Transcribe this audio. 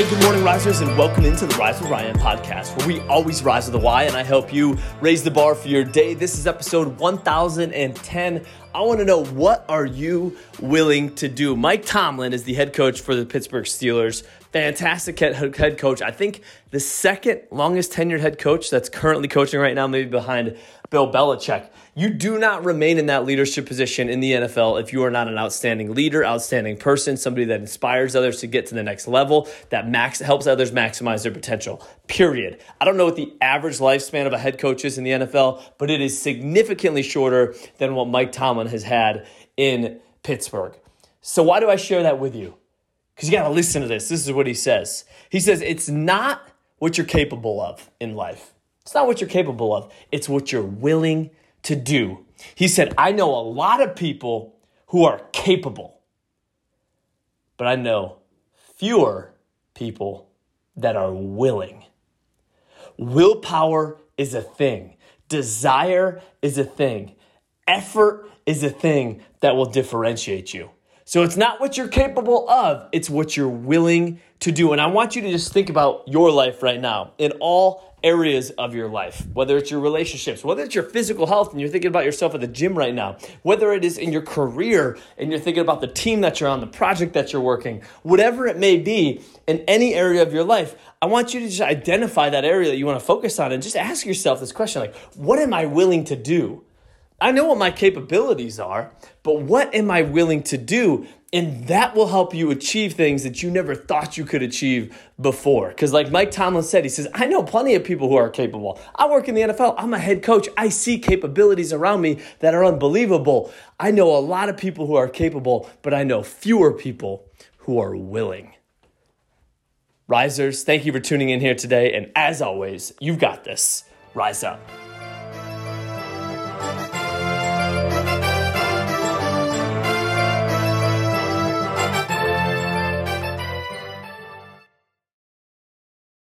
Hey, good morning, risers, and welcome into the Rise with Ryan podcast, where we always rise with a Y, and I help you raise the bar for your day. This is episode 1010. I want to know what are you willing to do? Mike Tomlin is the head coach for the Pittsburgh Steelers. Fantastic head coach. I think the second longest tenured head coach that's currently coaching right now, maybe behind Bill Belichick. You do not remain in that leadership position in the NFL if you are not an outstanding leader, outstanding person, somebody that inspires others to get to the next level, that max helps others maximize their potential. Period. I don't know what the average lifespan of a head coach is in the NFL, but it is significantly shorter than what Mike Tomlin has had in Pittsburgh. So why do I share that with you? Because you got to listen to this. This is what he says. He says, It's not what you're capable of in life. It's not what you're capable of, it's what you're willing to do. He said, I know a lot of people who are capable, but I know fewer people that are willing. Willpower is a thing, desire is a thing, effort is a thing that will differentiate you. So it's not what you're capable of, it's what you're willing to do. And I want you to just think about your life right now in all areas of your life, whether it's your relationships, whether it's your physical health and you're thinking about yourself at the gym right now, whether it is in your career and you're thinking about the team that you're on, the project that you're working, whatever it may be in any area of your life, I want you to just identify that area that you want to focus on and just ask yourself this question like, what am I willing to do? I know what my capabilities are, but what am I willing to do? And that will help you achieve things that you never thought you could achieve before. Because, like Mike Tomlin said, he says, I know plenty of people who are capable. I work in the NFL, I'm a head coach. I see capabilities around me that are unbelievable. I know a lot of people who are capable, but I know fewer people who are willing. Risers, thank you for tuning in here today. And as always, you've got this. Rise up.